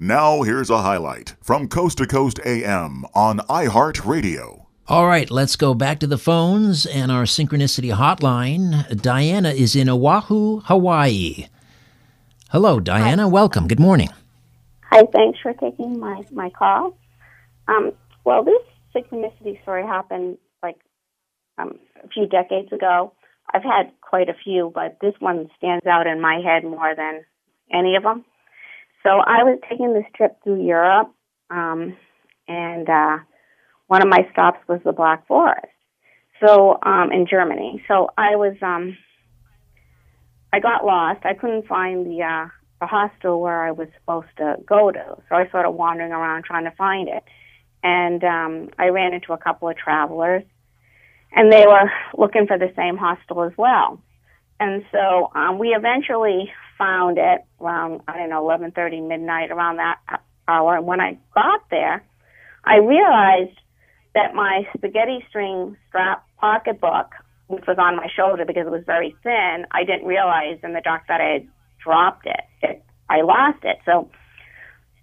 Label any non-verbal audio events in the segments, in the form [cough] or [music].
Now, here's a highlight from Coast to Coast AM on iHeartRadio. All right, let's go back to the phones and our synchronicity hotline. Diana is in Oahu, Hawaii. Hello, Diana. Hi. Welcome. Good morning. Hi, thanks for taking my, my call. Um, well, this synchronicity story happened like um, a few decades ago. I've had quite a few, but this one stands out in my head more than any of them. So I was taking this trip through Europe, um, and uh, one of my stops was the Black Forest. So um, in Germany. So I was um, I got lost. I couldn't find the uh, the hostel where I was supposed to go to. So I started wandering around trying to find it. And um, I ran into a couple of travelers, and they were looking for the same hostel as well. And so um, we eventually found it around I don't know 11:30 midnight around that hour. And when I got there, I realized that my spaghetti string strap pocketbook, which was on my shoulder because it was very thin, I didn't realize in the dark that I had dropped it. it I lost it. So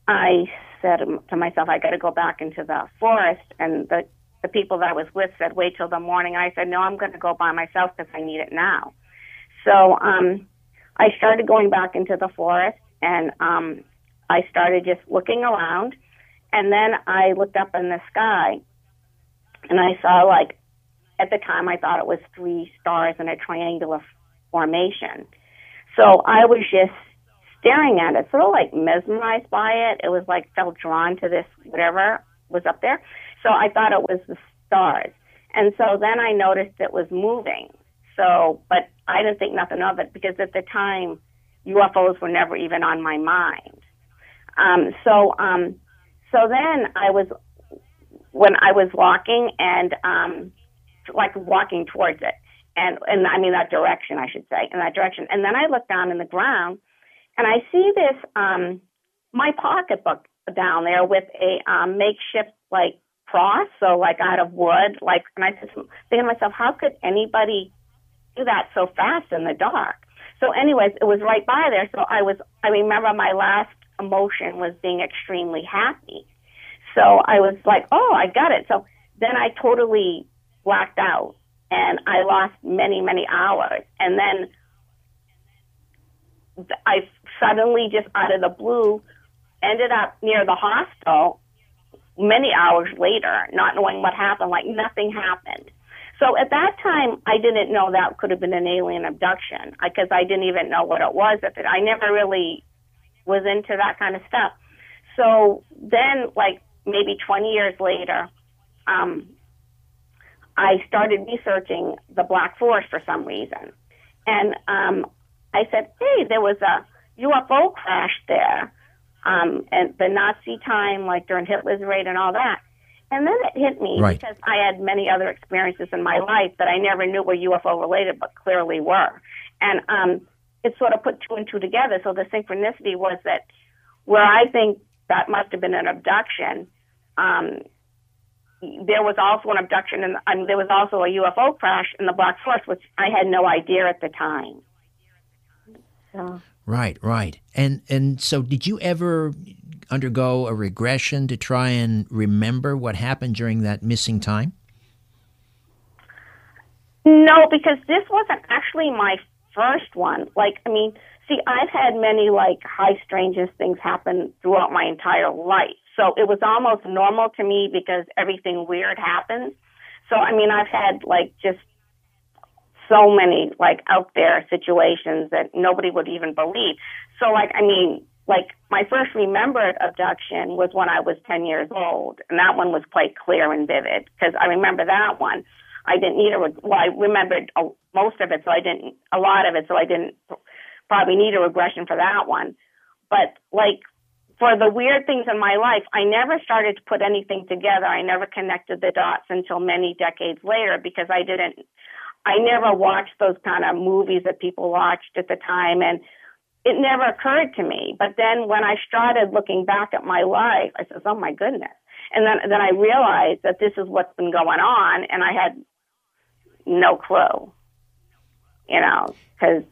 I said to myself, I got to go back into the forest. And the the people that I was with said, wait till the morning. I said, no, I'm going to go by myself because I need it now. So um, I started going back into the forest, and um, I started just looking around. And then I looked up in the sky, and I saw like at the time I thought it was three stars in a triangular formation. So I was just staring at it, sort of like mesmerized by it. It was like felt drawn to this whatever was up there. So I thought it was the stars. And so then I noticed it was moving. So, but I didn't think nothing of it because at the time UFOs were never even on my mind. Um, so, um, so then I was when I was walking and um, like walking towards it, and and I mean that direction, I should say, in that direction. And then I looked down in the ground, and I see this um, my pocketbook down there with a um, makeshift like cross, so like out of wood, like. And I just thinking to myself, how could anybody do that so fast in the dark? So, anyways, it was right by there. So I was. I remember my last emotion was being extremely happy so I was like, oh, I got it. So then I totally blacked out and I lost many, many hours. And then I suddenly, just out of the blue, ended up near the hostel many hours later, not knowing what happened, like nothing happened. So at that time, I didn't know that could have been an alien abduction because I didn't even know what it was. I never really was into that kind of stuff. So then, like maybe 20 years later, um, I started researching the Black Forest for some reason. And um, I said, hey, there was a UFO crash there um, and the Nazi time, like during Hitler's raid and all that. And then it hit me right. because I had many other experiences in my life that I never knew were UFO related, but clearly were. And um, it sort of put two and two together. So the synchronicity was that where I think that must have been an abduction, um, there was also an abduction and mean, there was also a UFO crash in the Black Forest, which I had no idea at the time. So. Right, right. And and so did you ever undergo a regression to try and remember what happened during that missing time? No, because this wasn't actually my first one. Like, I mean, see, I've had many like high strangest things happen throughout my entire life. So it was almost normal to me because everything weird happens. So I mean, I've had like just so many like out there situations that nobody would even believe. So like I mean, like my first remembered abduction was when I was 10 years old, and that one was quite clear and vivid because I remember that one. I didn't need a well, I remembered most of it, so I didn't a lot of it, so I didn't probably need a regression for that one. But like for the weird things in my life, I never started to put anything together. I never connected the dots until many decades later because I didn't, I never watched those kind of movies that people watched at the time. And it never occurred to me. But then when I started looking back at my life, I said, oh my goodness. And then, then I realized that this is what's been going on and I had no clue, you know, because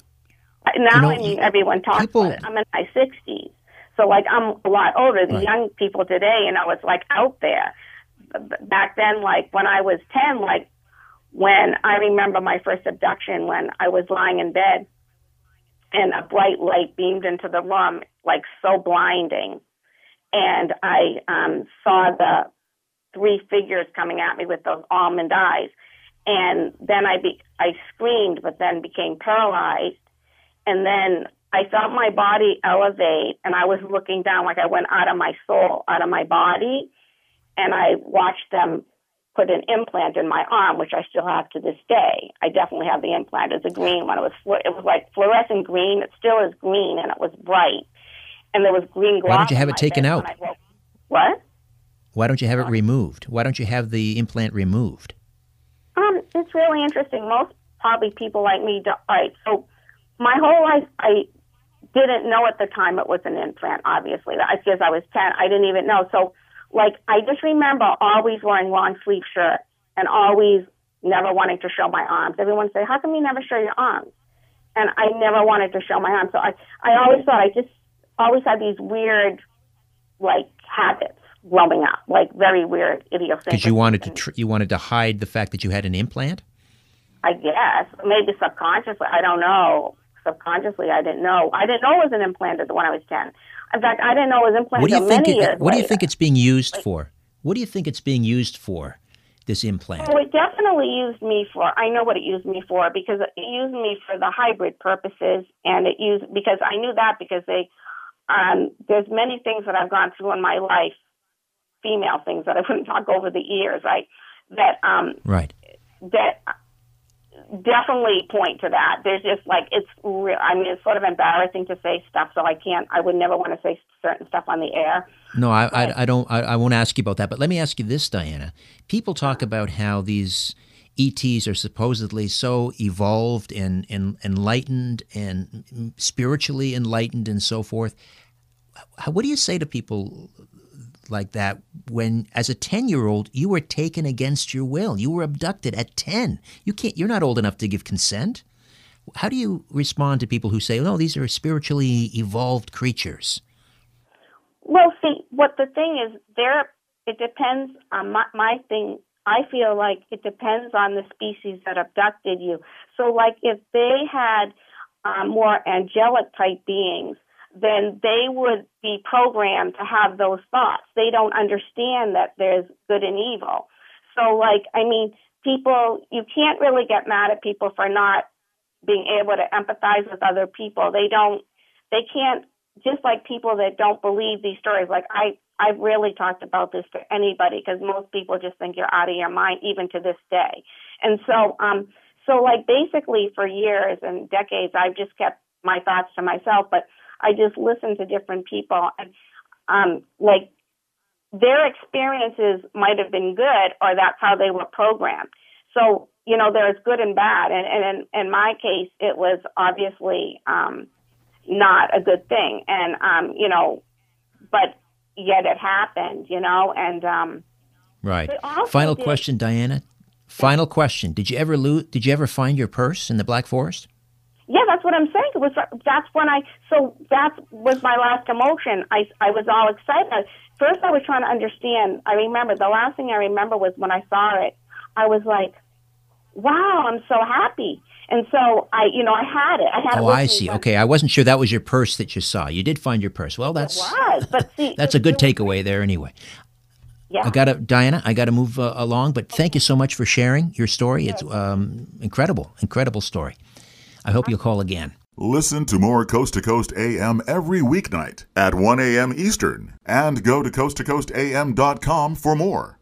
now you know, I mean, everyone talks people, about it. I'm in my 60s. So like I'm a lot older. The right. young people today, you know, it's like out there. Back then, like when I was 10, like when I remember my first abduction when I was lying in bed and a bright light beamed into the room, like so blinding. And I um, saw the three figures coming at me with those almond eyes. And then I be, I screamed, but then became paralyzed. And then I felt my body elevate, and I was looking down like I went out of my soul, out of my body. And I watched them put an implant in my arm, which I still have to this day. I definitely have the implant. It's a green one. It was it was like fluorescent green. It still is green, and it was bright. And there was green gloss. Why don't you have it taken out? What? Why don't you have it removed? Why don't you have the implant removed? Um, it's really interesting. Most probably people like me, do, right? So my whole life, I didn't know at the time it was an implant. Obviously, I guess I was ten, I didn't even know. So like I just remember always wearing long sleeve shirts and always never wanting to show my arms. Everyone say, "How come you never show your arms?" And I never wanted to show my arms. So I I always thought I just always had these weird like habits growing up, like very weird idiosyncrasies. Because you wanted to tr- you wanted to hide the fact that you had an implant. I guess maybe subconsciously. I don't know. Subconsciously, I didn't know. I didn't know it was an implant at the when I was ten. In fact, I didn't know it was implanted what do you think it, What do you think it's being used for? What do you think it's being used for? This implant. Well, it definitely used me for. I know what it used me for because it used me for the hybrid purposes, and it used because I knew that because they. Um, there's many things that I've gone through in my life, female things that I wouldn't talk over the years, right? That um, right. That definitely point to that. There's just like it's real. I mean, it's sort of embarrassing to say stuff, so I can't. I would never want to say certain stuff on the air. No, I, I, I, don't. I, I won't ask you about that. But let me ask you this, Diana. People talk about how these ETs are supposedly so evolved and, and enlightened and spiritually enlightened and so forth. What do you say to people like that when as a 10 year old you were taken against your will. You were abducted at 10 you can't you're not old enough to give consent. How do you respond to people who say no these are spiritually evolved creatures well see what the thing is there it depends on my, my thing. I feel like it depends on the species that abducted you. So like if they had um, more angelic type beings then they would be programmed to have those thoughts. They don't understand that there's good and evil. So, like, I mean, people, you can't really get mad at people for not being able to empathize with other people. They don't, they can't, just like people that don't believe these stories. Like, I, I've really talked about this to anybody because most people just think you're out of your mind, even to this day. And so, um, so like basically for years and decades, I've just kept my thoughts to myself. But I just listen to different people and um, like their experiences might have been good or that's how they were programmed. So, you know, there's good and bad. And, and in, in my case, it was obviously um, not a good thing. And, um, you know, but yet it happened, you know, and. Um, right. Final did, question, Diana. Final question. Did you ever lose, did you ever find your purse in the Black Forest? That's what I'm saying. It was that's when I so that was my last emotion. I I was all excited. First, I was trying to understand. I remember the last thing I remember was when I saw it. I was like, "Wow, I'm so happy." And so I, you know, I had it. I had oh, I see. Okay, I wasn't sure that was your purse that you saw. You did find your purse. Well, that's was, but [laughs] see, that's a good takeaway there. Anyway, yeah. I got to, Diana, I got to move uh, along, but thank you so much for sharing your story. It's um, incredible, incredible story. I hope you'll call again. Listen to more Coast to Coast AM every weeknight at 1 a.m. Eastern and go to coasttocoastam.com for more.